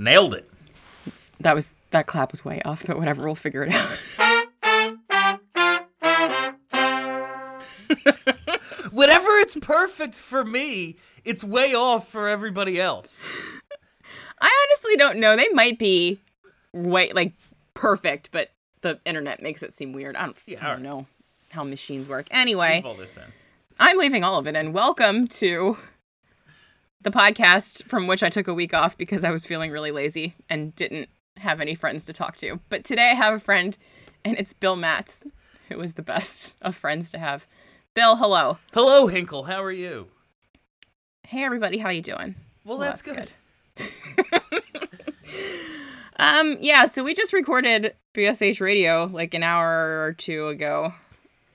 Nailed it. That was that clap was way off, but whatever, we'll figure it out. Whatever it's perfect for me, it's way off for everybody else. I honestly don't know. They might be way like perfect, but the internet makes it seem weird. I don't, Yeah, I don't alright. know how machines work. Anyway, Leave all this in. I'm leaving all of it and welcome to the podcast from which I took a week off because I was feeling really lazy and didn't have any friends to talk to. But today I have a friend and it's Bill Matz, It was the best of friends to have. Bill, hello. Hello, Hinkle. How are you? Hey everybody, how you doing? Well, Well, that's, that's good. Um, yeah, so we just recorded BSH radio like an hour or two ago,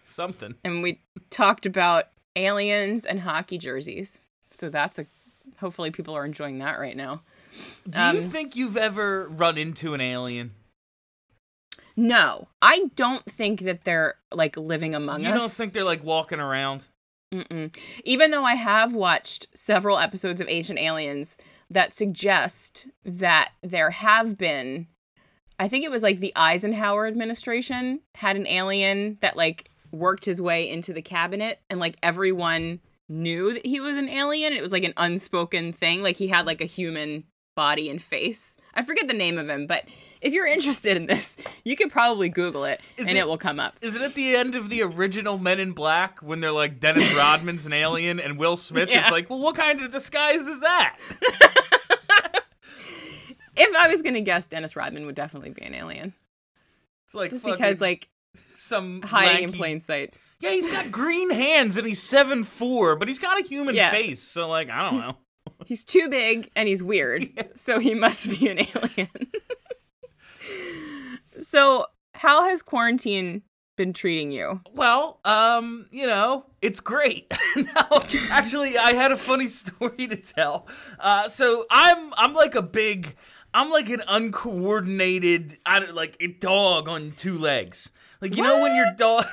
Something. and we talked about aliens and hockey jerseys. So that's a hopefully people are enjoying that right now. Do Um, you think you've ever run into an alien? No, I don't think that they're like living among You us. You don't think they're like walking around? Mm-mm. Even though I have watched several episodes of Ancient Aliens that suggest that there have been, I think it was like the Eisenhower administration had an alien that like worked his way into the cabinet and like everyone knew that he was an alien. It was like an unspoken thing. Like he had like a human body and face. I forget the name of him, but if you're interested in this, you could probably Google it Is and it- it will come up. Is it at the end of the original Men in Black when they're like Dennis Rodman's an alien and Will Smith Yeah. is like, well, what kind of disguise is that? If I was gonna guess, Dennis Rodman would definitely be an alien. It's like just because like some hiding in plain sight. Yeah, he's got green hands and he's seven four, but he's got a human Yeah. face. So like, I don't know. He's too big and he's weird, so he must be an alien. so, how has quarantine been treating you? Well, um, you know, it's great. no, actually, I had a funny story to tell. Uh, so I'm I'm like a big, I'm like an uncoordinated, I don't like a dog on two legs. Like you know when your dog.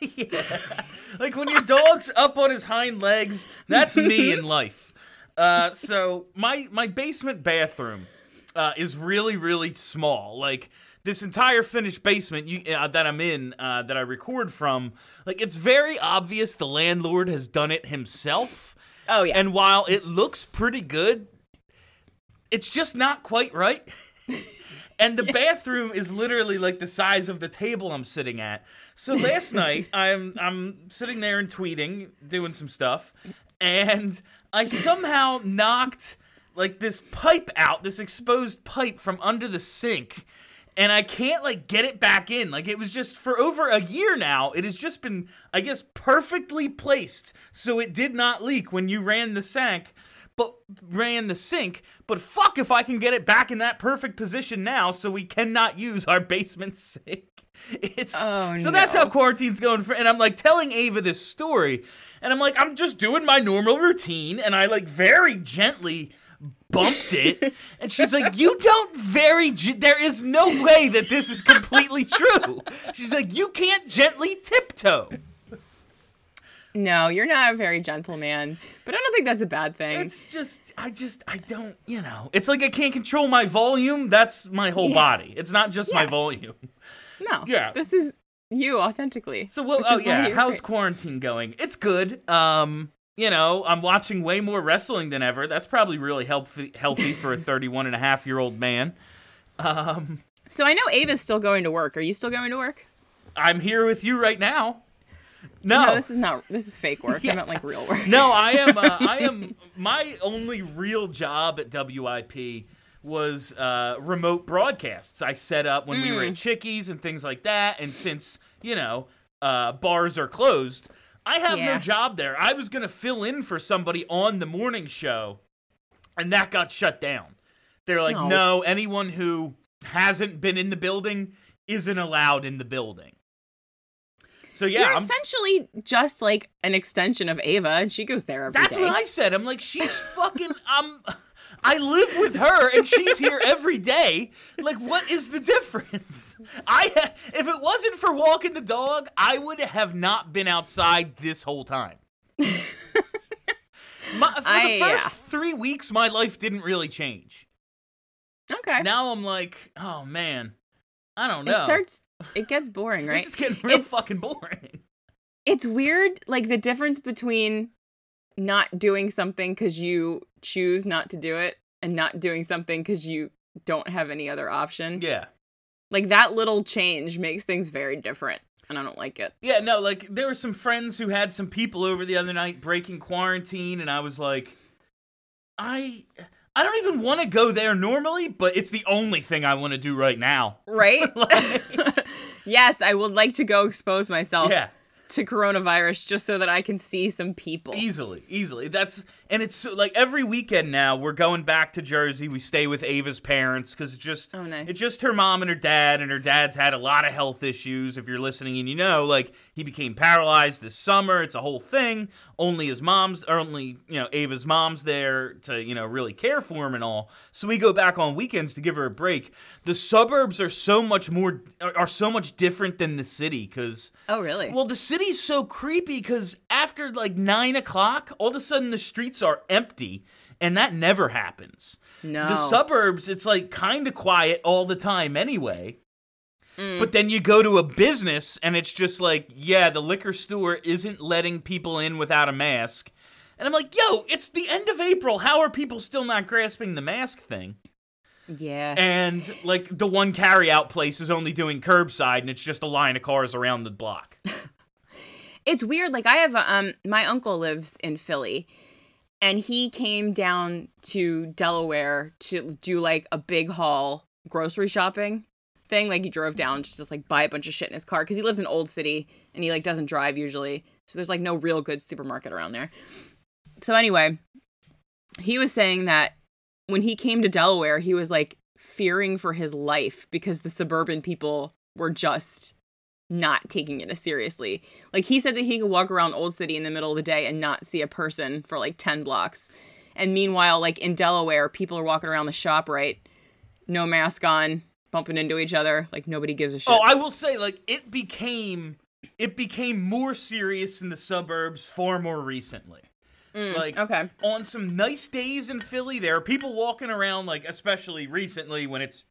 Yeah. Like when your dog's up on his hind legs, that's me in life. Uh, so my my basement bathroom uh, is really really small. Like this entire finished basement you, uh, that I'm in uh, that I record from, like it's very obvious the landlord has done it himself. Oh yeah. And while it looks pretty good, it's just not quite right. and the bathroom is literally like the size of the table I'm sitting at. So last night I'm I'm sitting there and tweeting, doing some stuff, and I somehow knocked like this pipe out, this exposed pipe from under the sink. And I can't like get it back in. Like it was just for over a year now. It has just been, I guess, perfectly placed so it did not leak when you ran the sink but ran the sink. But fuck if I can get it back in that perfect position now, so we cannot use our basement sink. It's Oh, so that's how quarantine's going for. And I'm like telling Ava this story, and I'm like, I'm just doing my normal routine, and I like very gently bumped it, and she's like, "You don't very. Ge- there is no way that this is completely true." She's like, "You can't gently tiptoe." No, you're not a very gentle man, but I don't think that's a bad thing. It's just, I just, I don't, you know. It's like I can't control my volume. That's my whole Yeah. body. It's not just my volume. no. yeah. This is you authentically. So, which Oh yeah. How's great. quarantine going? It's good. Um, you know, I'm watching way more wrestling than ever. That's probably really healthy, healthy for a 31 and a half year old man. Um, So I know Ava's still going to work. Are you still going to work? I'm here with you right now. No, No, this is not. This is fake work. Yeah. I meant like real work. no, I am. Uh, I am. My only real job at WIP was uh, remote broadcasts. I set up when we were at Chickies and things like that. And since you know uh, bars are closed, I have no job there. I was gonna fill in for somebody on the morning show, and that got shut down. They're like, No. no, anyone who hasn't been in the building isn't allowed in the building. So yeah, You're I'm, essentially just like an extension of Ava, and she goes there every day. That's what I said. I'm like, she's fucking. Um, I live with her, and she's here every day. Like, what is the difference? I, if it wasn't for walking the dog, I would have not been outside this whole time. My, for I- the first yeah. three weeks, my life didn't really change. Okay. Now I'm like, oh man, I don't know. It starts. It gets boring, right? This is getting real It's- fucking boring. it's weird like the difference between not doing something because you choose not to do it and not doing something because you don't have any other option Yeah. like that little change makes things very different and i don't like it Yeah, no, like there were some friends who had some people over the other night breaking quarantine, and I was like, I, I don't even want to go there normally, but it's the only thing I want to do right now. right? Like- yes i would like to go expose myself. Yeah, to coronavirus just so that i can see some people easily, easily. That's and it's like every weekend now we're going back to Jersey. We stay with Ava's parents because just Oh, nice. it's just her mom and her dad, and her dad's had a lot of health issues. If you're listening and you know, like he became paralyzed this summer. It's a whole thing. Only his mom's, or only you know Ava's mom's there to you know really care for him and all. So we go back on weekends to give her a break. The suburbs are so much more are, are so much different than the city because. oh really Well, the city's so creepy because after like nine o'clock, all of a sudden the streets are empty, and that never happens. no The suburbs, it's like kind of quiet all the time anyway. Mm. But then you go to a business and it's just like, yeah, the liquor store isn't letting people in without a mask. And I'm like, yo, it's the end of April. How are people still not grasping the mask thing? yeah And like the one carryout place is only doing curbside and it's just a line of cars around the block. it's weird like i have a, um my uncle lives in philly and he came down to delaware to do like a big haul grocery shopping thing. Like he drove down to just like buy a bunch of shit in his car because he lives in old city and he like doesn't drive usually so there's like no real good supermarket around there. So anyway he was saying that when he came to delaware he was like fearing for his life because the suburban people were just not taking it as seriously. Like he said that he could walk around Old City in the middle of the day and not see a person for like 10 blocks. And meanwhile, like in Delaware, people are walking around the shop right, no mask on, bumping into each other, like nobody gives a shit. Oh, I will say, like it became it became more serious in the suburbs far more recently. like Mm, okay. on some nice days in Philly, there are people walking around, like especially recently when it's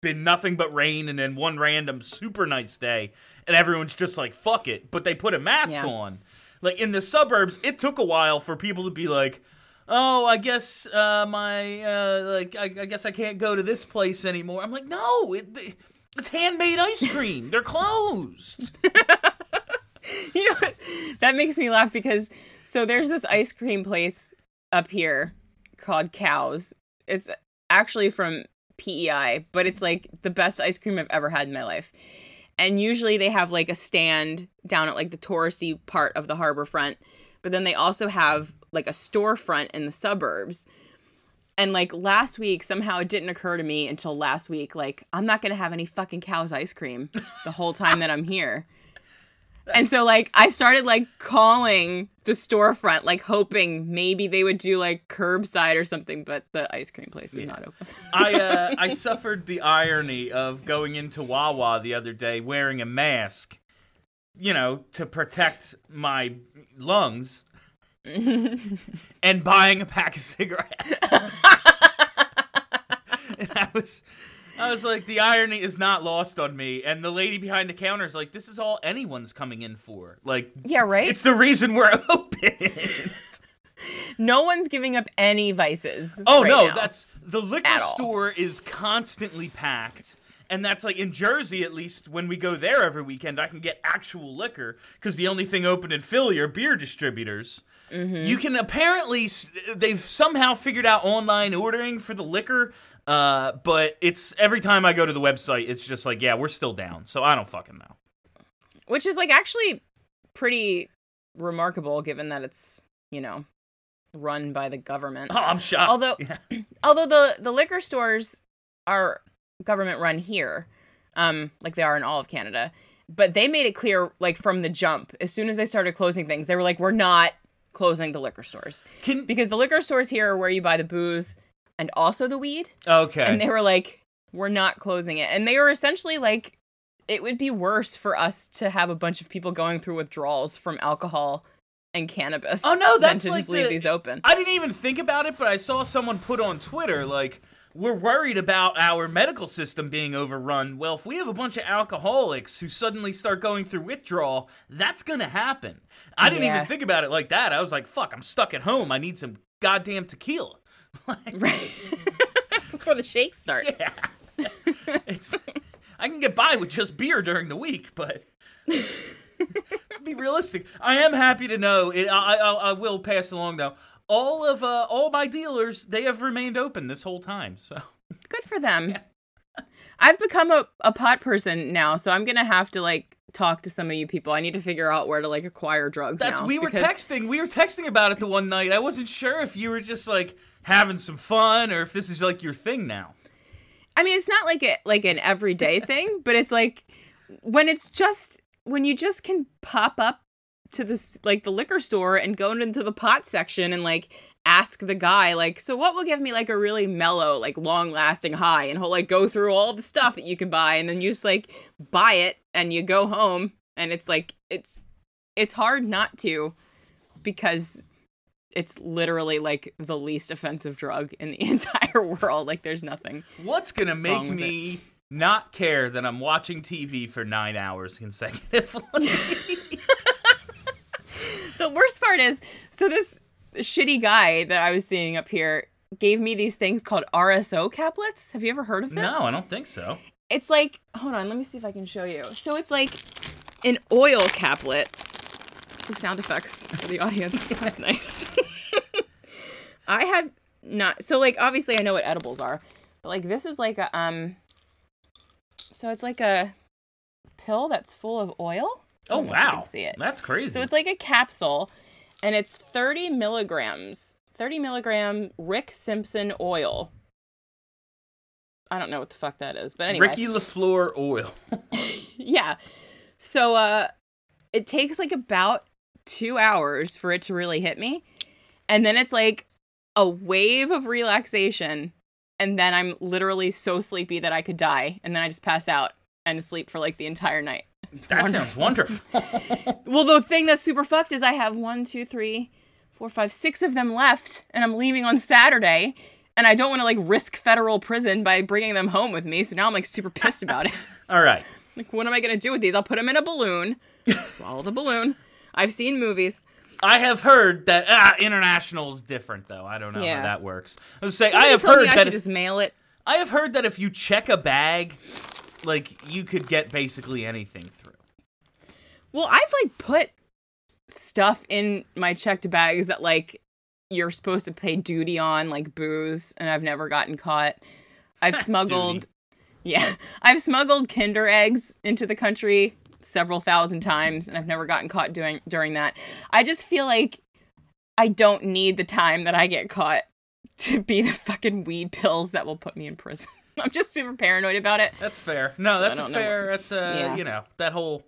been nothing but rain, and then one random super nice day, and everyone's just like fuck it, but they put a mask Yeah. on. Like in the suburbs, it took a while for people to be like. Oh, I guess uh, my uh, like I, I guess I can't go to this place anymore. I'm like, no, it, it's handmade ice cream. They're closed. you know that makes me laugh because so there's this ice cream place up here called Cows. It's actually from PEI, but it's like the best ice cream I've ever had in my life. And usually they have like a stand down at like the touristy part of the harbor front, but then they also have like a storefront in the suburbs. And like last week, somehow it didn't occur to me until last week, like, I'm not gonna have any fucking cow's ice cream the whole time that I'm here. And so like I started like calling the storefront, like hoping maybe they would do like curbside or something, but the ice cream place is not open. I uh, I suffered the irony of going into Wawa the other day wearing a mask, you know, to protect my lungs, and buying a pack of cigarettes. and I was, I was like, the irony is not lost on me. And the lady behind the counter is like, this is all anyone's coming in for. Like, Yeah, right? it's the reason we're open. no one's giving up any vices. Oh right no, now. that's the liquor store is constantly packed. And that's like in Jersey, at least when we go there every weekend, I can get actual liquor because the only thing open in Philly are beer distributors. Mm-hmm. You can apparently, they've somehow figured out online ordering for the liquor, uh, but it's every time I go to the website, it's just like, yeah, we're still down. So I don't fucking know. which is like actually pretty remarkable given that it's, you know, run by the government. Oh, I'm shocked. Although- Yeah. although the the liquor stores are government run here um like they are in all of canada but they made it clear like from the jump as soon as they started closing things they were like we're not closing the liquor stores can because the liquor stores here are where you buy the booze and also the weed okay. and they were like we're not closing it and they were essentially like it would be worse for us to have a bunch of people going through withdrawals from alcohol and cannabis Oh, no, than that's to like just leave the- these open I didn't even think about it, but I saw someone put on Twitter like, we're worried about our medical system being overrun. Well, if we have a bunch of alcoholics who suddenly start going through withdrawal, that's going to happen. I didn't Yeah. even think about it like that. I was like, fuck, I'm stuck at home. I need some goddamn tequila. Right. Before the shakes start. Yeah. it's I can get by with just beer during the week, but to be realistic, I am happy to know it. I, I, I will pass along though. All of uh, all my dealers, they have remained open this whole time. So Good for them. I've become a, a pot person now, so I'm gonna have to like talk to some of you people. I need to figure out where to like acquire drugs. that's we were because- texting. We were texting about it the one night. I wasn't sure if you were just like having some fun or if this is like your thing now. I mean, it's not like it like an everyday thing, but it's like when it's just when you just can pop up to this like the liquor store and go into the pot section and like ask the guy like so what will give me like a really mellow like long lasting high and he'll like go through all the stuff that you can buy and then you just like buy it and you go home and it's like it's it's hard not to because it's literally like the least offensive drug in the entire world like there's nothing What's gonna make me not care that I'm watching TV for nine hours consecutively? the worst part is so this shitty guy that I was seeing up here gave me these things called RSO caplets. Have you ever heard of this? no, I don't think so. It's like hold on, let me see if I can show you. So it's like an oil caplet. Sound effects for the audience. That's nice. I have not so like obviously I know what edibles are, but like this is like a um so it's like a pill that's full of oil. Oh don't know if you wow, can see it. that's crazy. So it's like a capsule, and it's 30 milligrams, 30 milligram Rick Simpson oil. I don't know what the fuck that is, but anyway, Ricky Lafleur oil. yeah. So uh, it takes like about two hours for it to really hit me, and then it's like a wave of relaxation, and then I'm literally so sleepy that I could die, and then I just pass out and sleep for like the entire night. that sounds wonderful. Well, the thing that's super fucked is I have one, two, three, four, five, six of them left, and I'm leaving on Saturday, and I don't want to like risk federal prison by bringing them home with me. So now I'm like super pissed about it. All right. like, what am I gonna do with these? I'll put them in a balloon, swallow the balloon. I've seen movies. I have heard that ah, international is different though. I don't know Yeah. how that works. I was saying I have heard I that should if, just mail it. I have heard that if you check a bag, like you could get basically anything through. Well, I've like put stuff in my checked bags that like you're supposed to pay duty on, like booze, and I've never gotten caught. I've smuggled, yeah, I've smuggled Kinder eggs into the country several thousand times, and I've never gotten caught doing during that. I just feel like I don't need the time that I get caught to be the fucking weed pills that will put me in prison. I'm just super paranoid about it. That's fair. No, So that's a don't know fair. That's uh, Yeah. you know, that whole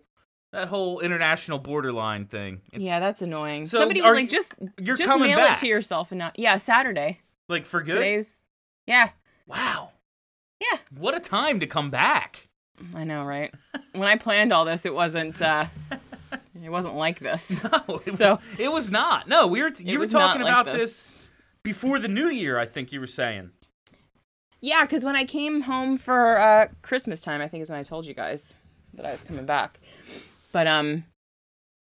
that whole international borderline thing. It's, yeah, that's annoying. So Somebody was like, you- just you're just coming mail back. it to yourself and not. Yeah, Saturday. like for good. Today's. Yeah, Wow. yeah. What a time to come back. I know, right? when I planned all this, it wasn't. uh It wasn't like this. No, it, So- it was not. No, we were you were talking like about this. this before the new year. I think you were saying. Yeah, because when I came home for uh Christmas time, I think is when I told you guys that I was coming back. But um,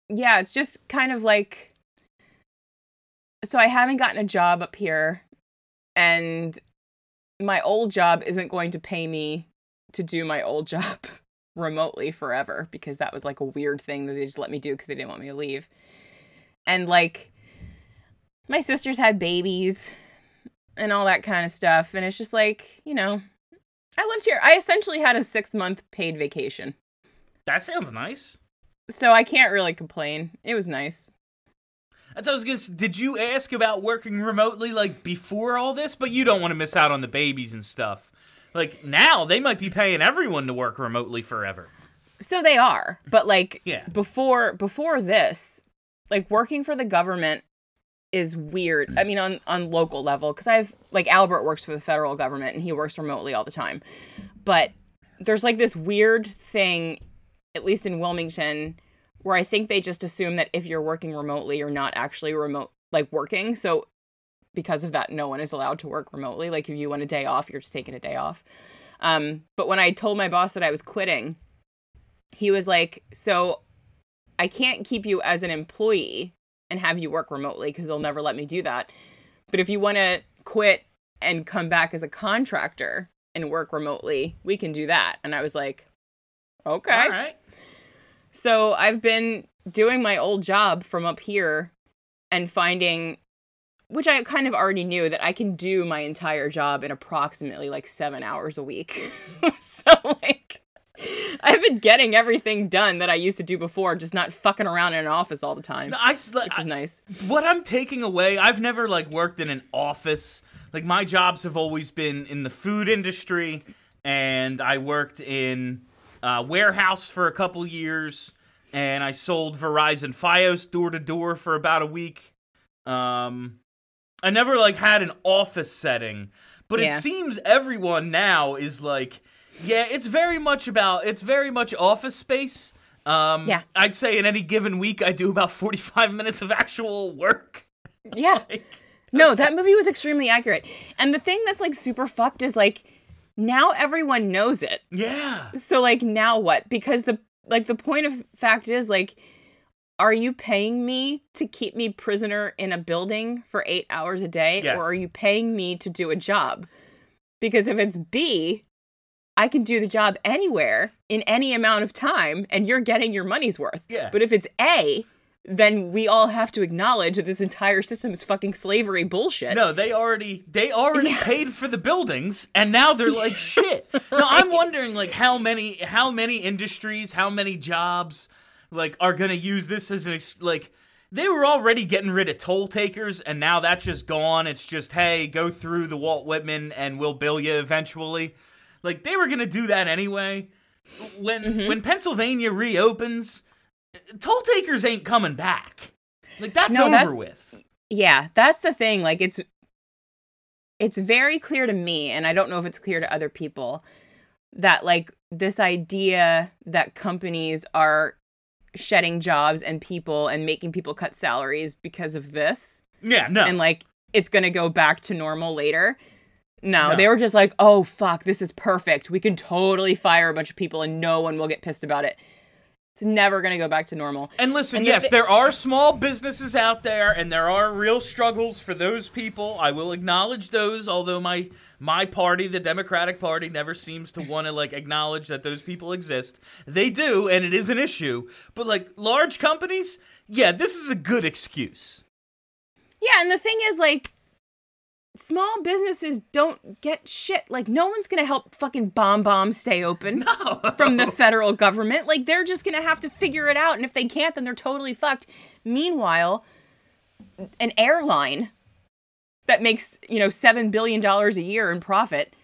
yeah, it's just kind of like. So I haven't gotten a job up here, and my old job isn't going to pay me to do my old job remotely forever because that was like a weird thing that they just let me do because they didn't want me to leave. And like my sisters had babies and all that kind of stuff and it's just like, you know, I lived here. I essentially had a 6 month paid vacation. That sounds nice. So I can't really complain. It was nice. That's what I was gonna. s- Did you ask about working remotely like before all this? But you don't want to miss out on the babies and stuff. Like now, they might be paying everyone to work remotely forever. So they are, but like Yeah. before before this, like working for the government is weird. I mean on on local level cuz I've like Albert works for the federal government and he works remotely all the time. But there's like this weird thing at least in Wilmington where I think they just assume that if you're working remotely you're not actually remote like working. So because of that, no one is allowed to work remotely. Like if you want a day off, you're just taking a day off. Um, but when I told my boss that I was quitting, he was like, "So I can't keep you as an employee and have you work remotely because they'll never let me do that. But if you want to quit and come back as a contractor and work remotely, we can do that." And I was like, "Okay." All right. So I've been doing my old job from up here and finding which I kind of already knew that I can do my entire job in approximately like 7 hours a week. so like I've been getting everything done that I used to do before, just not fucking around in an office all the time, No, I, which is nice. what I'm taking away, I've never like worked in an office. Like my jobs have always been in the food industry, and I worked in uh, warehouse for a couple years, and I sold Verizon FiOS door to door for about a week. Um, I never like had an office setting, but it seems everyone now is like, yeah, it's very much about it's very much office space. Um, Yeah. I'd say in any given week I do about 45 minutes of actual work. Yeah. Like, No, that movie was extremely accurate. And the thing that's like super fucked is like now everyone knows it. yeah. So like now what? Because the like the point of fact is like are you paying me to keep me prisoner in a building for 8 hours a day Yes. or are you paying me to do a job? Because if it's B, I can do the job anywhere in any amount of time and you're getting your money's worth. Yeah. But if it's A, then we all have to acknowledge that this entire system is fucking slavery bullshit. No, they already they already Yeah. paid for the buildings and now they're like shit. No, I'm wondering like how many how many industries, how many jobs like are going to use this as an ex- like they were already getting rid of toll takers and now that's just gone. It's just hey, go through the Walt Whitman and we'll bill you eventually. Like they were going to do that anyway. When mm-hmm. when Pennsylvania reopens, toll takers ain't coming back. Like that's No, over that's- with. Yeah, that's the thing. Like it's it's very clear to me and I don't know if it's clear to other people that like this idea that companies are shedding jobs and people and making people cut salaries because of this Yeah, no. and like it's going to go back to normal later. No, No. they were just like, "Oh fuck, this is perfect. We can totally fire a bunch of people and no one will get pissed about it." It's never going to go back to normal. And listen, And yes, there are small businesses out there, and there are real struggles for those people. I will acknowledge those, although my my party, the Democratic Party, never seems to want to like acknowledge that those people exist. They do, and it is an issue. But like large companies, yeah, this is a good excuse. Yeah, and the thing is, like, small businesses don't get shit. Like, no one's gonna help fucking Bomb Bomb stay open No. from the federal government. Like, they're just gonna have to figure it out, and if they can't, then they're totally fucked. Meanwhile, an airline that makes you know seven billion dollars a year in profit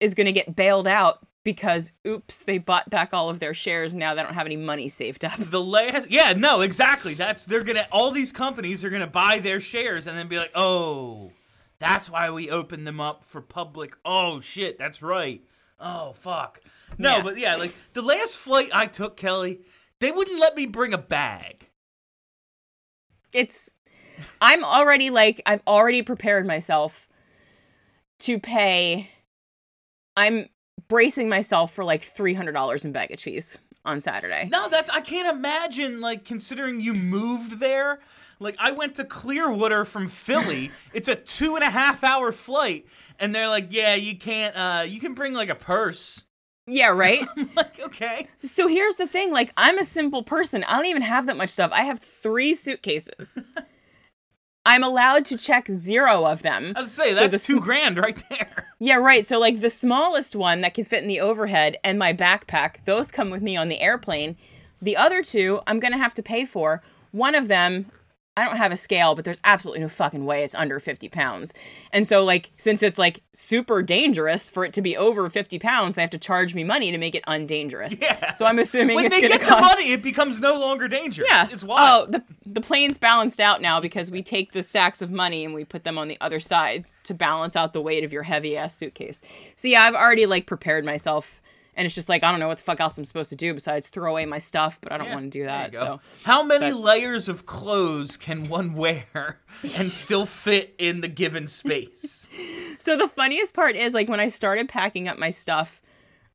is gonna get bailed out because oops, they bought back all of their shares. Now they don't have any money saved up. the last yeah no exactly that's they're gonna all these companies are gonna buy their shares and then be like oh that's why we opened them up for public. Oh shit that's right. Oh fuck. No Yeah. but yeah like the last flight i took kelly they wouldn't let me bring a bag. It's I'm already like I've already prepared myself to pay. I'm bracing myself for like $300 in bag of cheese on Saturday. no that's i can't imagine like considering you moved there like i went to clearwater from philly it's a two and a half hour flight and they're like yeah you can't uh you can bring like a purse Yeah, right? i'm like okay so here's the thing, like I'm a simple person. I don't even have that much stuff. I have 3 suitcases. I'm allowed to check 0 of them. I was say So that's two sm- grand right there. Yeah, right. So like the smallest one that can fit in the overhead and my backpack, those come with me on the airplane. The other two I'm gonna have to pay for. One of them, I don't have a scale, but there's absolutely no fucking way it's under 50 pounds. And so like since it's like super dangerous for it to be over 50 pounds, they have to charge me money to make it undangerous. Yeah. So I'm assuming when they get cost. the money, it becomes no longer dangerous. Yeah. it's wild. Oh, the the plane's balanced out now because we take the stacks of money and we put them on the other side to balance out the weight of your heavy ass suitcase. So yeah, I've already like prepared myself And it's just like I don't know what the fuck else I'm supposed to do besides throw away my stuff, but I don't Yeah, want to do that. So how many layers of clothes can one wear and still fit in the given space? So the funniest part is like when I started packing up my stuff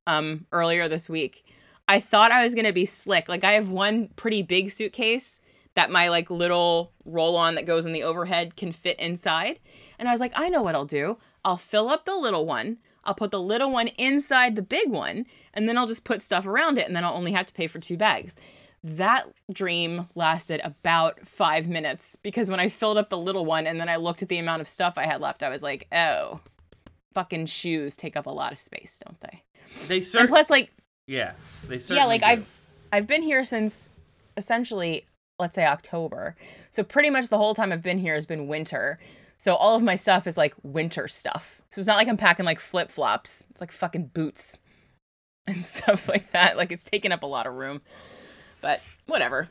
um earlier this week, I thought I was going to be slick. Like I have one pretty big suitcase that my like little roll-on that goes in the overhead can fit inside. And I was like, I know what I'll do. I'll fill up the little one. I'll put the little one inside the big one, and then I'll just put stuff around it and then I'll only have to pay for two bags. That dream lasted about five minutes because when I filled up the little one and then I looked at the amount of stuff I had left, I was like, oh, fucking shoes take up a lot of space, don't they? They And certainly, plus, like, yeah, they certainly. yeah, like do. I've I've been here since essentially, let's say October. So pretty much the whole time I've been here has been winter. So all of my stuff is like winter stuff. So it's not like I'm packing like flip flops. It's like fucking boots and stuff like that. Like it's taking up a lot of room. But whatever.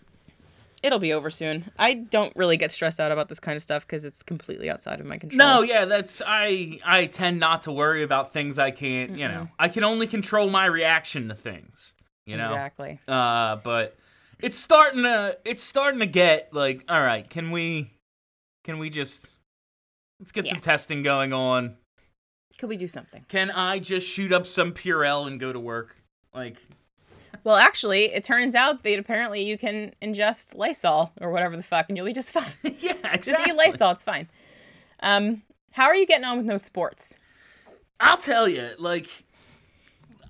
It'll be over soon. I don't really get stressed out about this kind of stuff because it's completely outside of my control. No, yeah, that's I I tend not to worry about things I can't, you know. I can only control my reaction to things, you know. Exactly. Uh but it's starting to it's starting to get like all right, can we can we just let's get some testing going on. Could we do something? Can I just shoot up some Purell and go to work? Like Well, actually, it turns out that apparently you can ingest Lysol or whatever the fuck, and you'll be just fine. yeah, exactly. Just eat Lysol, it's fine. Um, how are you getting on with no sports? I'll tell you, like,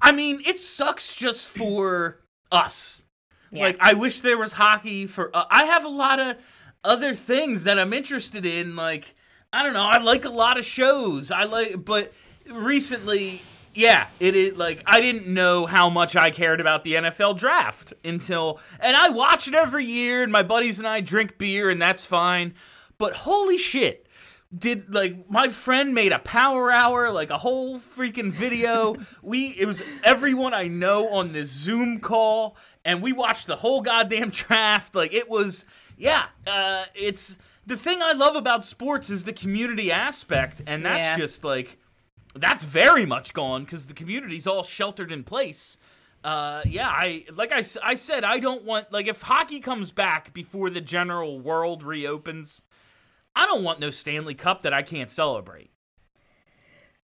I mean, it sucks just for us. Yeah. Like, I wish there was hockey for. Uh, I have a lot of other things that I'm interested in. Like, I don't know. I like a lot of shows. I like, but recently, yeah, it is like I didn't know how much I cared about the NFL draft until, and I watch it every year, and my buddies and I drink beer, and that's fine. But holy shit did like my friend made a power hour like a whole freaking video we it was everyone i know on this zoom call and we watched the whole goddamn draft like it was yeah uh it's the thing i love about sports is the community aspect and that's Yeah. just like that's very much gone because the community's all sheltered in place uh yeah i like I, I said i don't want like if hockey comes back before the general world reopens I don't want no Stanley Cup that I can't celebrate.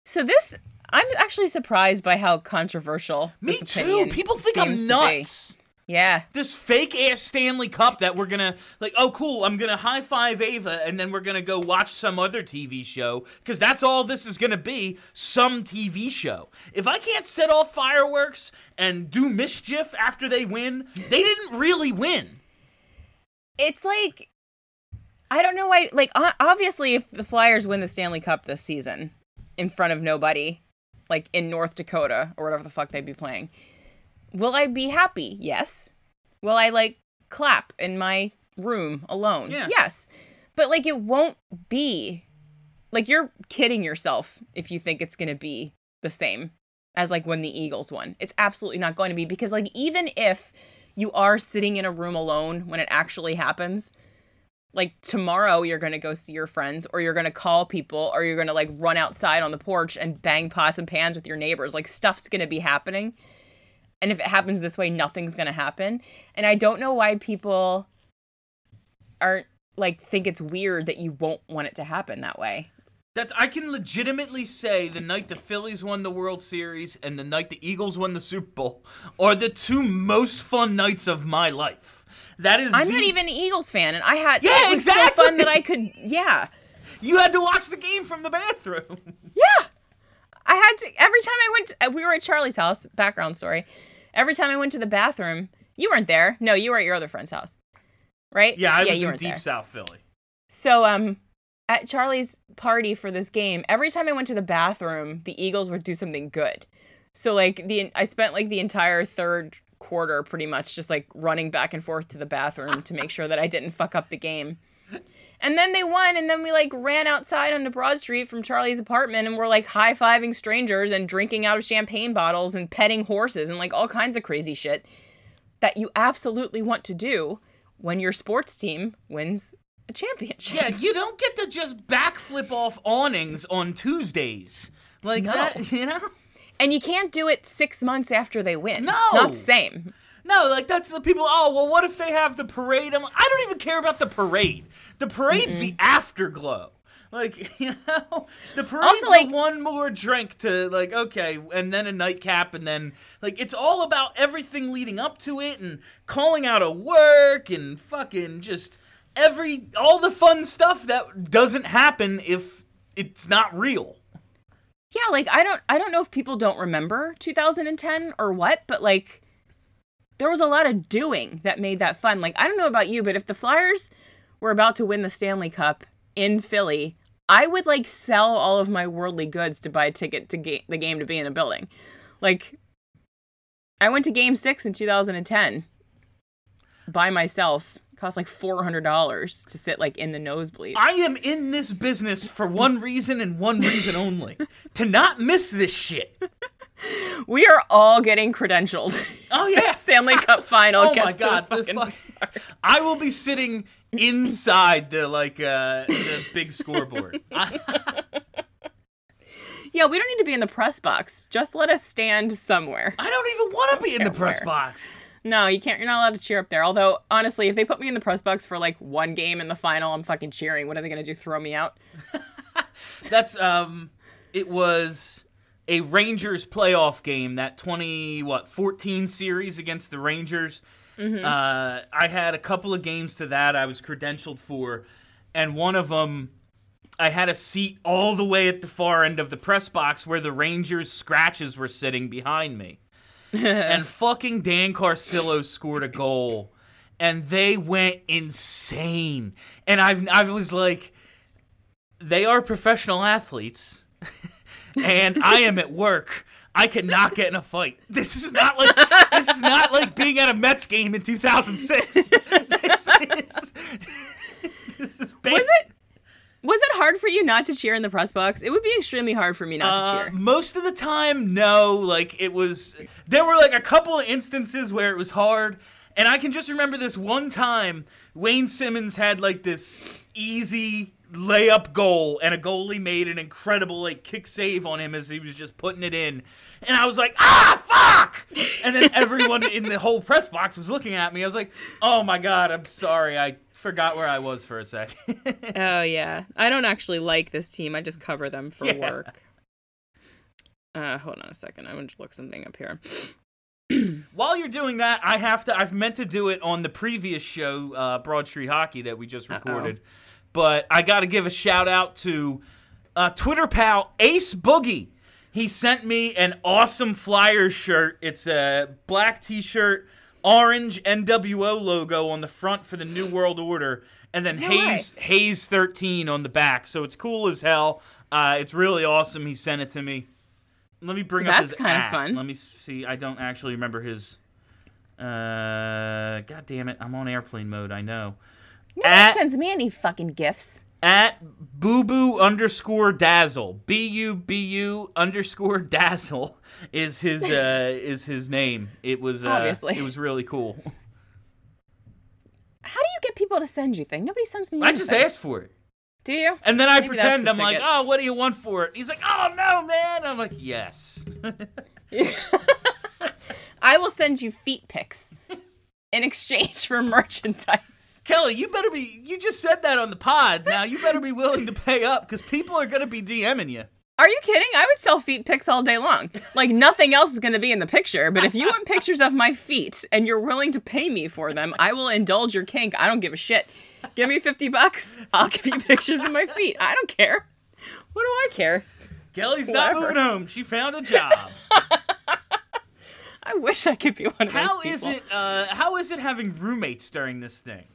So this, I'm actually surprised by how controversial. Me too. People think I'm be. Yeah. This fake ass Stanley Cup that we're gonna like. Oh, cool! I'm gonna high five Ava, and then we're gonna go watch some other TV show because that's all this is gonna be. Some TV show. If I can't set off fireworks and do mischief after they win, they didn't really win. It's like, I don't know why. Like, obviously, if the Flyers win the Stanley Cup this season in front of nobody, like in North Dakota or whatever the fuck they'd be playing, will I be happy? Yes. Will I like clap in my room alone? Yeah. Yes. But like, it won't be like you're kidding yourself if you think it's gonna be the same as like when the Eagles won. It's absolutely not going to be because like even if you are sitting in a room alone when it actually happens, like tomorrow you're going to go see your friends or you're going to call people or you're going to like run outside on the porch and bang pots and pans with your neighbors. Like stuff's going to be happening. And if it happens this way, nothing's going to happen. And I don't know why people aren't like think it's weird that you won't want it to happen that way. That's I can legitimately say the night the Phillies won the World Series and the night the Eagles won the Super Bowl are the two most fun nights of my life. That is I'm the, not even an Eagles fan, and I had Yeah, it was so fun that I could yeah You had to watch the game from the bathroom. yeah. I had to every time I went. To, uh, we were at Charlie's house. Background story. Every time I went to the bathroom, you weren't there. No, you were at your other friend's house, right? Yeah, I was you in deep there. South Philly. So um, at Charlie's party for this game, every time I went to the bathroom, the Eagles would do something good. So like the I spent like the entire third quarter pretty much just like running back and forth to the bathroom to make sure that I didn't fuck up the game. And then they won, and then we like ran outside onto Broad Street from Charlie's apartment, and we're like high fiving strangers and drinking out of champagne bottles and petting horses and like all kinds of crazy shit that you absolutely want to do when your sports team wins a championship. Yeah, you don't get to just backflip off awnings on Tuesdays. Like No. that, you know? And you can't do it six months after they win. No. It's not the same. No, like that's the people. Oh, well, what if they have the parade? I'm, I don't even care about the parade. The parade's the afterglow. Like you know, the parade's Also, like- the one more drink to like okay, and then a nightcap, and then like it's all about everything leading up to it, and calling out of work, and fucking just every all the fun stuff that doesn't happen if it's not real. Yeah, like I don't I don't know if people don't remember 2010 or what, but like there was a lot of doing that made that fun. Like I don't know about you, but if the Flyers were about to win the Stanley Cup in Philly, I would like sell all of my worldly goods to buy a ticket to ga- the game to be in a building. Like I went to game 6 in 2010 by myself. It cost like $400 to sit like in the nosebleed. I am in this business for one reason and one reason only: to not miss this shit. We are all getting credentialed. Oh yeah, Stanley Cup final Oh gets my god, the the fucking fuck- I will be sitting inside the like uh the big scoreboard. Yeah, we don't need to be in the press box. Just let us stand somewhere. I don't even want to be in the press Where? box. No, you can't. You're not allowed to cheer up there. Although, honestly, if they put me in the press box for like one game in the final, I'm fucking cheering. What are they gonna do? Throw me out? That's um it was a Rangers playoff game, that 20 what 14 series against the Rangers. Uh I had a couple of games to that I was credentialed for and one of them I had a seat all the way at the far end of the press box where the Rangers scratches were sitting behind me. and fucking Dan Carcillo scored a goal and they went insane. And I've I was like they are professional athletes and I am at work. I could not get in a fight. This is not like this is not like being at a Mets game in 2006. This is, this is bad. Was it? Was it hard for you not to cheer in the press box? It would be extremely hard for me not to Uh, cheer. most of the time, no. Like it was. There were like a couple of instances where it was hard, and I can just remember this one time Wayne Simmonds had like this easy layup goal, and a goalie made an incredible like kick save on him as he was just putting it in, and I was like, ah, fuck! And then everyone in the whole press box was looking at me. I was like, oh my god, I'm sorry, I forgot where I was for a sec. Oh yeah, I don't actually like this team. I just cover them for Yeah. work. Uh, hold on a second. I'm gonna look something up here. While you're doing that, I have to. I've meant to do it on the previous show, uh, Broad Street Hockey, that we just recorded, but I got to give a shout out to uh, Twitter pal Ace Boogie. He sent me an awesome Flyers shirt. It's a black T-shirt, orange NWO logo on the front for the New World Order, and then No Hayes Hayes 13 on the back. So it's cool as hell. Uh, it's really awesome. He sent it to me. Let me bring up his. That's his kinda fun. Let me see. I don't actually remember his. Uh, God damn it! I'm on airplane mode. I know. Nobody At- sends me any fucking gifts. At boo boo underscore dazzle. B U B U underscore dazzle is his uh is his name. It was uh, Obviously. it was really cool. How do you get people to send you things? Nobody sends me. I just asked for it. Do you? And then I Maybe pretend the I'm like, oh, what do you want for it? He's like, oh no, man. I'm like, yes. I will send you feet pics in exchange for merchandise. Kelly, you better be. You just said that on the pod. Now you better be willing to pay up because people are gonna be DMing you. Are you kidding? I would sell feet pics all day long. Like nothing else is going to be in the picture, but if you want pictures of my feet and you're willing to pay me for them, I will indulge your kink. I don't give a shit. Give me 50 bucks. I'll give you pictures of my feet. I don't care. What do I care? Kelly's not moving home. She found a job. I wish I could be one of How those is people. it? Uh, how is it having roommates during this thing?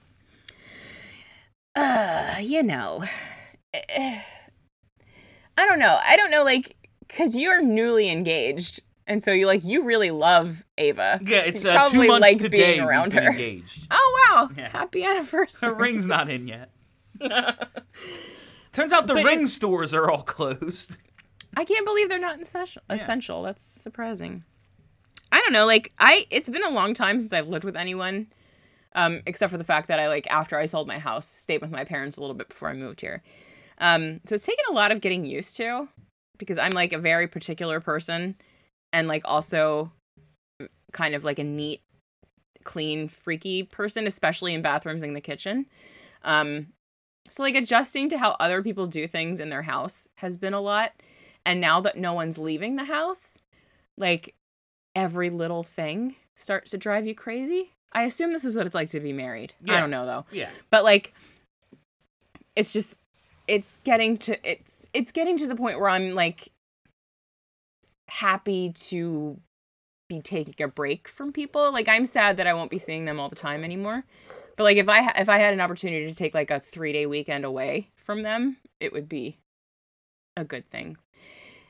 Uh, you know. I don't know. I don't know like cuz you're newly engaged and so you like you really love Ava. Yeah, it's you uh, two months liked today. being around her. engaged. Oh wow. Yeah. Happy anniversary. Her ring's not in yet. Turns out the But ring stores are all closed. I can't believe they're not essential. Essential. That's surprising. I don't know. Like I, it's been a long time since I've lived with anyone, um, except for the fact that I like after I sold my house, stayed with my parents a little bit before I moved here. Um, so it's taken a lot of getting used to, because I'm like a very particular person, and like also kind of like a neat, clean, freaky person, especially in bathrooms in the kitchen. Um, so like adjusting to how other people do things in their house has been a lot. And now that no one's leaving the house, like every little thing starts to drive you crazy. I assume this is what it's like to be married. I don't know though. Yeah. But like it's just it's getting to it's it's getting to the point where I'm like happy to be taking a break from people. Like I'm sad that I won't be seeing them all the time anymore. But like if I ha- if I had an opportunity to take like a 3-day weekend away from them, it would be a good thing.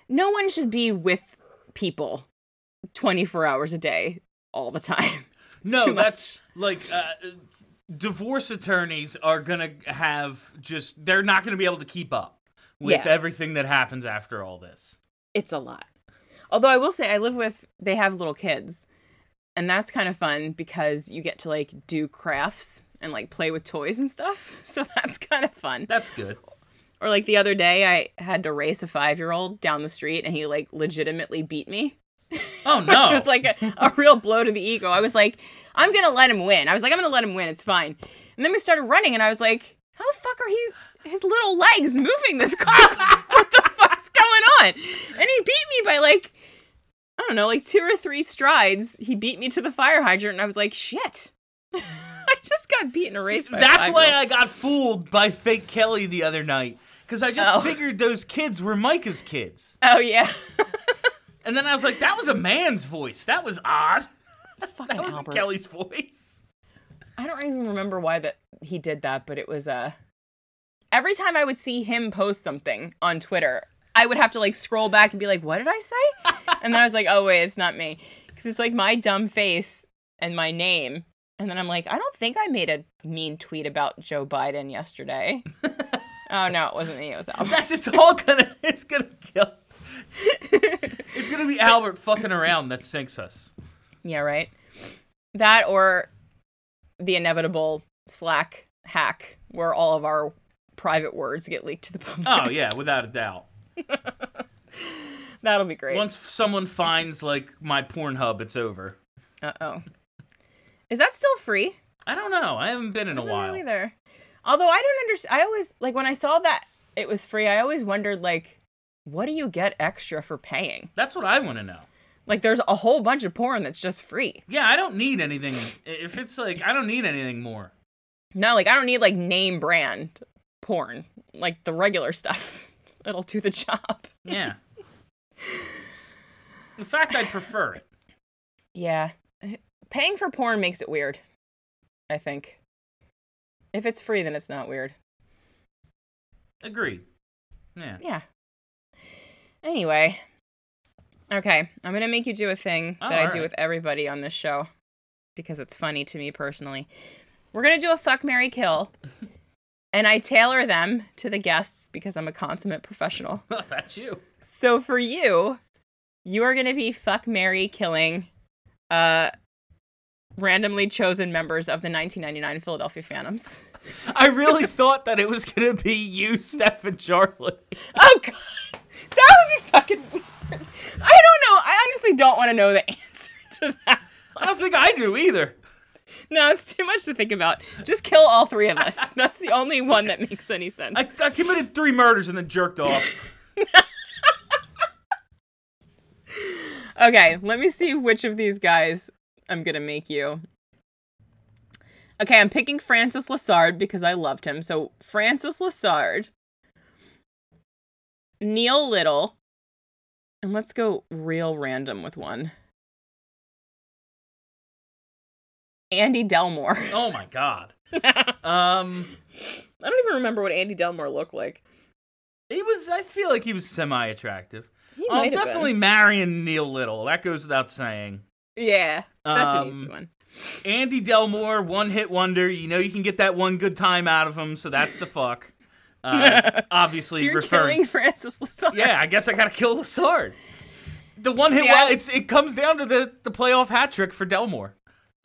No one should be with people 24 hours a day all the time. No, that's like uh, divorce attorneys are gonna have just they're not gonna be able to keep up with Yeah. everything that happens after all this. it's a lot. Although I will say I live with they have little kids. And that's kind of fun because you get to like do crafts and like play with toys and stuff. So that's kind of fun. That's good. Or like the other day I had to race a 5-year-old down the street and he like legitimately beat me. Oh Which no! was like a, a real blow to the ego. I was like, I'm gonna let him win. I was like, I'm gonna let him win. It's fine. And then we started running, and I was like, How the fuck are he? His little legs moving this car? what the fuck's going on? And he beat me by like, I don't know, like two or three strides. He beat me to the fire hydrant, and I was like, Shit. I just got beaten a race. by a That's why. I got fooled by fake Kelly the other night because I just Oh. figured those kids were Micah's kids, Oh yeah. And then I was like, that was a man's voice. That was odd. Fucking That Albert. Kelly's voice. I don't even remember why that he did that, but it was uh every time I would see him post something on Twitter, I would have to like scroll back and be like, "What did I say?" and then I was like, "Oh wait, it's not me." Cuz it's like my dumb face and my name. And then I'm like, "I don't think I made a mean tweet about Joe Biden yesterday." oh no, it wasn't me, it was Albert. That's it's all gonna it's gonna kill. it's gonna be Albert fucking around that sinks us. yeah, right. That or the inevitable Slack hack where all of our private words get leaked to the public. Oh yeah, without a doubt. That'll be great. Once someone finds like my Pornhub, it's over. Uh oh. Is that still free? I don't know. I haven't been in a I don't know while. either. Although I don't understand. I always like when I saw that it was free. I always wondered like, what do you get extra for paying? That's what I want to know. Like, there's a whole bunch of porn that's just free. Yeah, I don't need anything. If it's like I don't need anything more. No, like I don't need like name brand porn. Like the regular stuff. It'll do the job. Yeah. In fact, I'd prefer it. Yeah. Paying for porn makes it weird. I think. If it's free, then it's not weird. Agreed. Yeah. Yeah. Anyway. Okay, I'm going to make you do a thing Oh, that I do with everybody on this show because it's funny to me personally. We're going to do a fuck Mary kill. and I tailor them to the guests because I'm a consummate professional. That's you. So for you, you are going to be fuck Mary killing uh randomly chosen members of the 1999 Philadelphia Phantoms. I really thought that it was gonna be you, Steph, and Charlie. Oh god. That would be fucking weird. I don't know. I honestly don't want to know the answer to that. I don't think I do either. No, it's too much to think about. Just kill all three of us. That's the only one that makes any sense. I, I committed three murders and then jerked off. Okay, let me see which of these guys I'm gonna make you. Okay, I'm picking Francis Lessard because I loved him. So Francis Lessard, Neil Little, and let's go real random with one. Andy Delmore. Oh my god. um I Um, don't even remember what Andy Delmore looked like. he was. I feel like he was semi-attractive. He I'm have definitely been. marrying Neil Little. That goes without saying. Yeah, that's an Um, easy one. Andy Delmore, one hit wonder. You know you can get that one good time out of him, so that's the fuck. Uh, obviously So you're referring. Francis Lessard. Yeah, I guess I gotta kill sword. The one hit. See, well, I- it's it comes down to the the playoff hat trick for Delmore.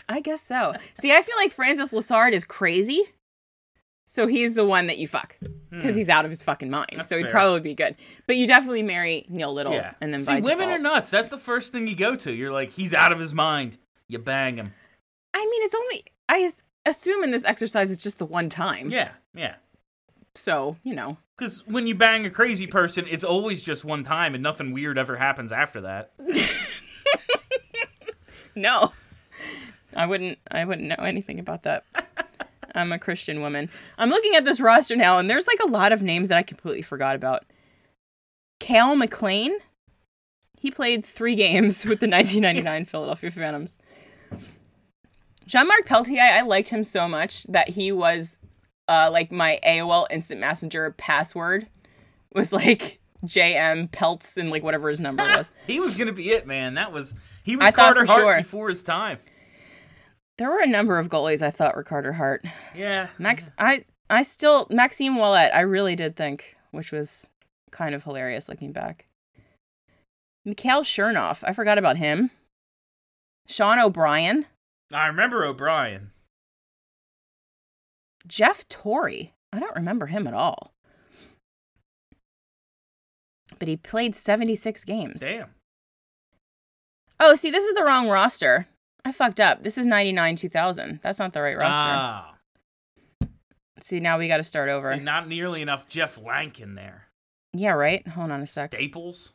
I guess so. See, I feel like Francis Lessard is crazy. So he's the one that you fuck because he's out of his fucking mind. Hmm. That's so he'd fair. probably be good. But you definitely marry Neil Little Yeah. and then See, women default- are nuts. That's the first thing you go to. You're like, he's out of his mind. You bang him. I mean, it's only I assume in this exercise it's just the one time. Yeah, yeah. So you know, Because when you bang a crazy person, it's always just one time, and nothing weird ever happens after that. no, I wouldn't. I wouldn't know anything about that. I'm a Christian woman. I'm looking at this roster now, and there's like a lot of names that I completely forgot about. Cal McLean. He played three games with the 1999 Philadelphia Phantoms. Jean-Marc Pelletier, I liked him so much that he was uh, like my AOL Instant Messenger password was like JM Pelts and like whatever his number was. He was gonna be it, man. That was he was I Carter Hart sure. before his time. There were a number of goalies I thought were Carter Hart. Yeah, Max, I I still Maxime Ouellet. I really did think, which was kind of hilarious looking back. Mikhail Chernov. I forgot about him. Sean O'Brien. I remember O'Brien. Jeff Torrey. I don't remember him at all. But he played 76 games. Damn. Oh, see, this is the wrong roster. I fucked up. This is 99 2000. That's not the right roster. Ah, see, now we got to start over. see, not nearly enough Jeff Lank in there. yeah, right? Hold on a sec. Staples.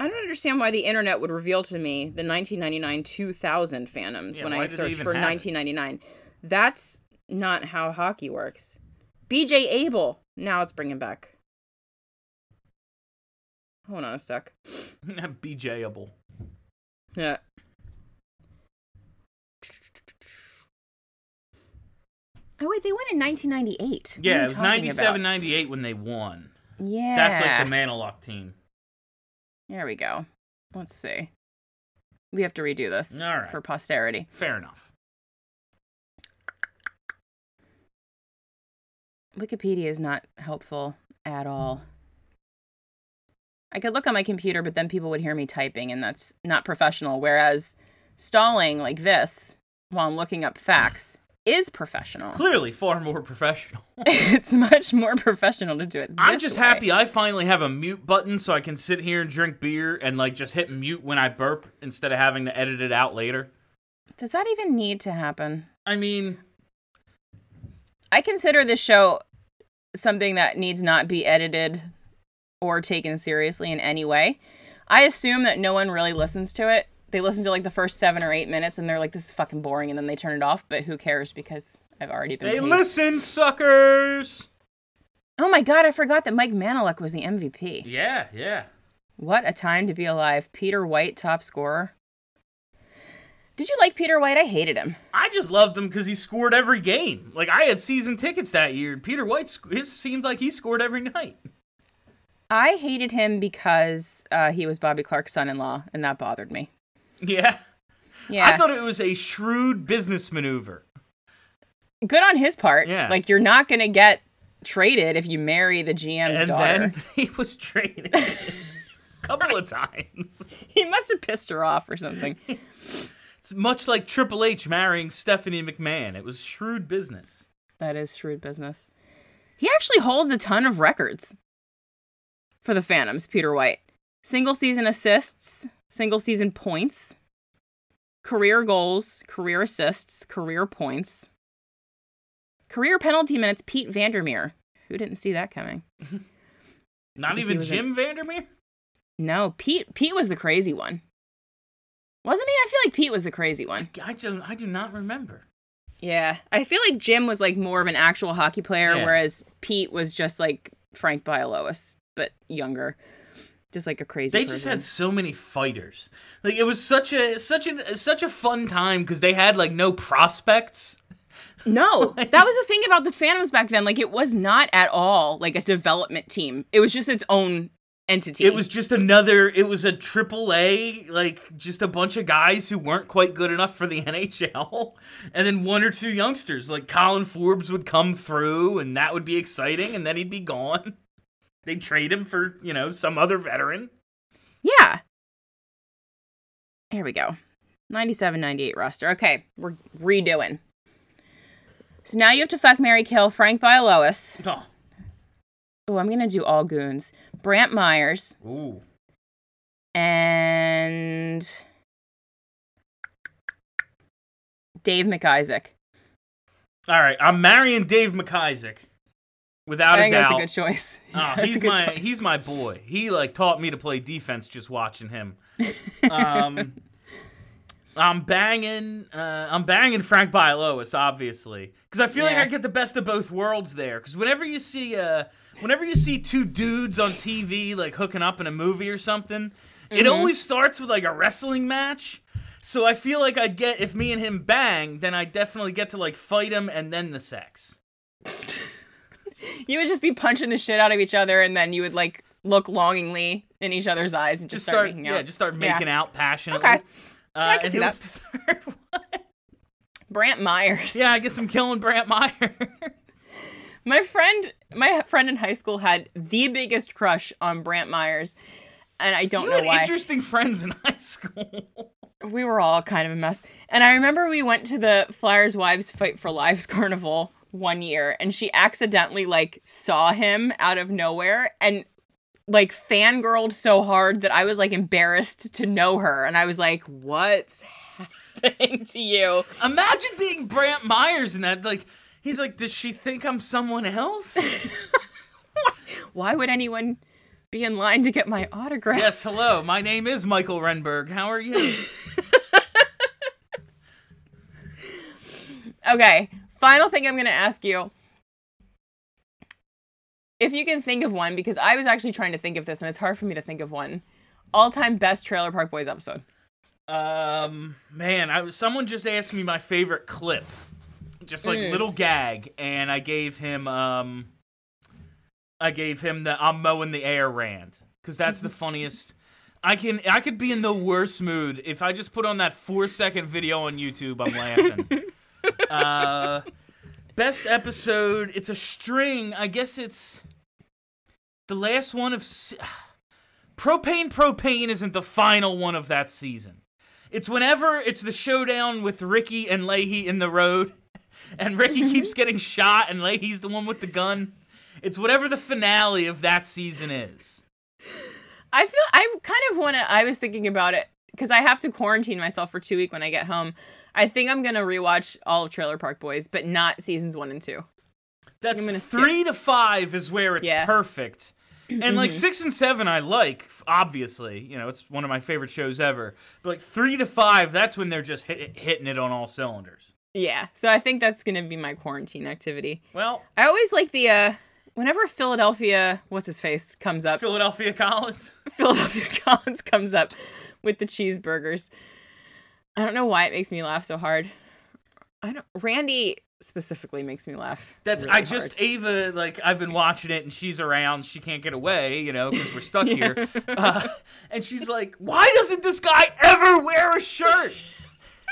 I don't understand why the internet would reveal to me the 1999 2000 Phantoms Yeah, when I did they search for have it? 1999. That's not how hockey works. BJ Abel. Now it's bringing back. Hold on a sec. BJable. Yeah. Oh wait, they won in 1998. Yeah, it was 97 about? 98 when they won. Yeah. That's like the Maneluk team. There we go. Let's see. We have to redo this All right. for posterity. Fair enough. Wikipedia is not helpful at all. I could look on my computer, but then people would hear me typing, and that's not professional. Whereas stalling like this while I'm looking up facts is professional. Clearly far more professional. it's much more professional to do it. I'm just way. happy I finally have a mute button so I can sit here and drink beer and like just hit mute when I burp instead of having to edit it out later. Does that even need to happen? I mean, I consider this show something that needs not be edited or taken seriously in any way. I assume that no one really listens to it. They listen to like the first seven or eight minutes and they're like, this is fucking boring, and then they turn it off. But who cares because I've already been. they paid. listen, suckers. Oh my god, I forgot that Mike Maneluk was the MVP. Yeah, yeah. What a time to be alive. Peter White, top scorer. Did you like Peter White? I hated him. I just loved him because he scored every game. Like I had season tickets that year. Peter White, it seemed like he scored every night. I hated him because uh, he was Bobby Clarke's son in law, and that bothered me. Yeah. Yeah. I thought it was a shrewd business maneuver. good on his part. Yeah. Like you're not gonna get traded if you marry the GM's and daughter. then he was traded a couple of times. he must have pissed her off or something. It's much like Triple H marrying Stephanie McMahon. It was shrewd business. that is shrewd business. He actually holds a ton of records for the Phantoms, Peter White. Single season assists, single season points, career goals, career assists, career points, career penalty minutes, Pete Vandermeer. Who didn't see that coming? Not even was a- Jim Vandermeer? No, Pete Pete was the crazy one. Wasn't he? I feel like Pete was the crazy one. I don't I do not remember. Yeah. I feel like Jim was like more of an actual hockey player, Yeah. whereas Pete was just like Frank Bialowas, but younger. Just like a crazy They just had so many fighters. Like it was such a such a such a fun time because they had like no prospects. No, that was the thing about the Phantoms back then. Like it was not at all like a development team. It was just its own entity. It was just another. It was a triple A, like just a bunch of guys who weren't quite good enough for the NHL, and then one or two youngsters. Like Colin Forbes would come through, and that would be exciting, and then he'd be gone. They'd trade him for you know some other veteran. Yeah. Here we go. 97 98 roster. Okay, we're redoing. So now you have to fuck Mary Kill Frank Bialowas. Oh. Oh, I'm gonna do all goons. Brantt Myhres Ooh. and Dave McIsaac. All right, I'm marrying Dave McIsaac. Without I a think doubt. that's a good choice. Oh, That's a he's good my choice. he's my boy. He like taught me to play defense just watching him. Um, I'm banging. Uh, I'm banging Frank Bialowas, obviously, because I feel like I get the best of both worlds there. Because whenever you see, uh, whenever you see two dudes on TV like hooking up in a movie or something, it Mm-hmm. always starts with like a wrestling match. So I feel like I'd get if me and him bang, then I definitely get to like fight him and then the sex. You would just be punching the shit out of each other, and then you would like look longingly in each other's eyes and just, Just start, start, making yeah, out. just start Yeah. making out passionately. Okay. Uh, I can and see that. the third one? Brantt Myhres. Yeah, I guess I'm killing Brantt Myhres. My friend, my friend in high school had the biggest crush on Brantt Myhres, and I don't you know had why. interesting friends in high school. we were all kind of a mess. And I remember we went to the Flyers Wives Fight for Lives carnival one year and she accidentally like saw him out of nowhere and like fangirled so hard that I was like embarrassed to know her and I was like, "What's happening to you?" Imagine being Brantt Myhres and that. Like, he's like, does she think I'm someone else? Why would anyone be in line to get my autograph? yes, hello. My name is Mikael Renberg. How are you? Okay, final thing I'm going to ask you. If you can think of one, because I was actually trying to think of this and it's hard for me to think of one. All time best Trailer Park Boys episode. Um, man, I was someone just asked me my favorite clip, just like little gag, and I gave him um, I gave him the I'm mowing the air rant because that's the funniest. I can I could be in the worst mood if I just put on that four second video on YouTube. I'm laughing. uh, best episode. It's a string. I guess it's the last one of. se- Propane Propane isn't the final one of that season. It's whenever it's the showdown with Ricky and Lahey in the road, and Ricky keeps getting shot, and Lahey's the one with the gun. It's whatever the finale of that season is. I feel I kind of want to. I was thinking about it because I have to quarantine myself for two weeks when I get home. I think I'm gonna rewatch all of Trailer Park Boys, but not seasons one and two. That's gonna skip. three to five is where it's Yeah. perfect. And like six and seven, I like obviously. You know, it's one of my favorite shows ever. But like three to five, that's when they're just hit, hitting it on all cylinders. Yeah, so I think that's gonna be my quarantine activity. Well, I always like the uh whenever Philadelphia, what's his face, comes up. Philadelphia Collins. Philadelphia Collins comes up with the cheeseburgers. I don't know why it makes me laugh so hard. I don't. Randy specifically makes me laugh. That's really I just hard. Ava like I've been watching it and she's around. She can't get away, you know, because we're stuck here. Uh, and she's like, "Why doesn't this guy ever wear a shirt?"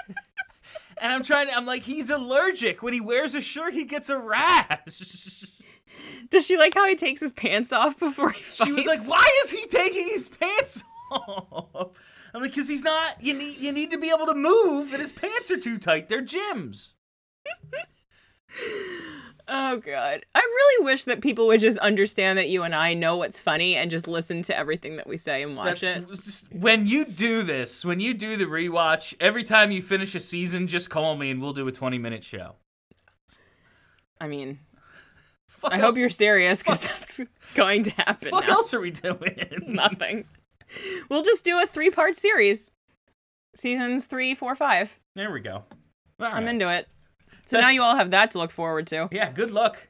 and I'm trying to. I'm like, he's allergic. When he wears a shirt, he gets a rash. Does she like how he takes his pants off before he fights? She was like, "Why is he taking his pants off?" I'm like, "Cause he's not. You need you need to be able to move, and his pants are too tight. They're gyms." Oh god. I really wish that people would just understand that you and I know what's funny and just listen to everything that we say and watch That's it. when you do this, when you do the rewatch, every time you finish a season, just call me and we'll do a 20 minute show. I mean, Fuck I else, hope you're serious because that's going to happen What else are we doing? Nothing. We'll just do a three part series. Seasons three, four, five. there we go. All I'm right. into it. So That's- now you all have that to look forward to. Yeah, good luck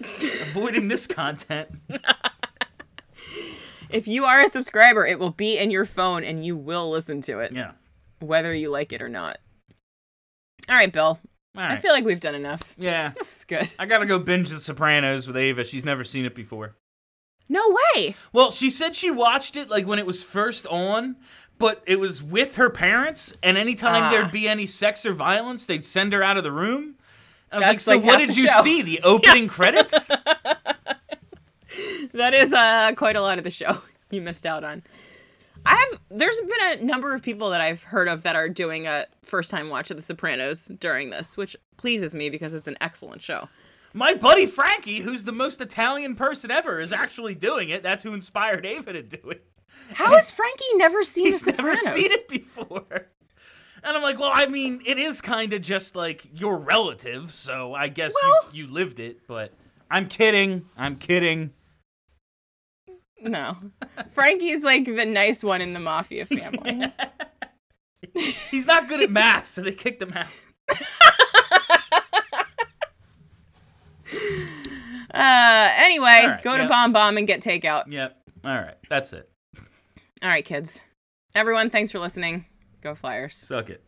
avoiding this content. If you are a subscriber, it will be in your phone and you will listen to it, Yeah. whether you like it or not. All right, Bill. All I feel like we've done enough. yeah. This is good. I gotta go binge The Sopranos with Ava. She's never seen it before. No way. Well, she said she watched it like when it was first on, but it was with her parents, and anytime Ah. there'd be any sex or violence, they'd send her out of the room. I was That's like, like so what did you show." see? The opening credits? That is uh, quite a lot of the show you missed out on. I have. There's been a number of people that I've heard of that are doing a first time watch of The Sopranos during this, which pleases me because it's an excellent show. My buddy Frankie, who's the most Italian person ever, is actually doing it. That's who inspired Ava to do it. How has Frankie never seen He's never seen it before. And I'm like, well, I mean, it is kind of just like your relative, so I guess Well- you, you lived it, but I'm kidding. I'm kidding. No, Frankie's like the nice one in the mafia family. He's not good at math, so they kicked him out. Uh, anyway, right, go to. Bomb Bomb and get takeout. Yep. All right. That's it. All right, kids. Everyone, thanks for listening. Go Flyers. Suck it.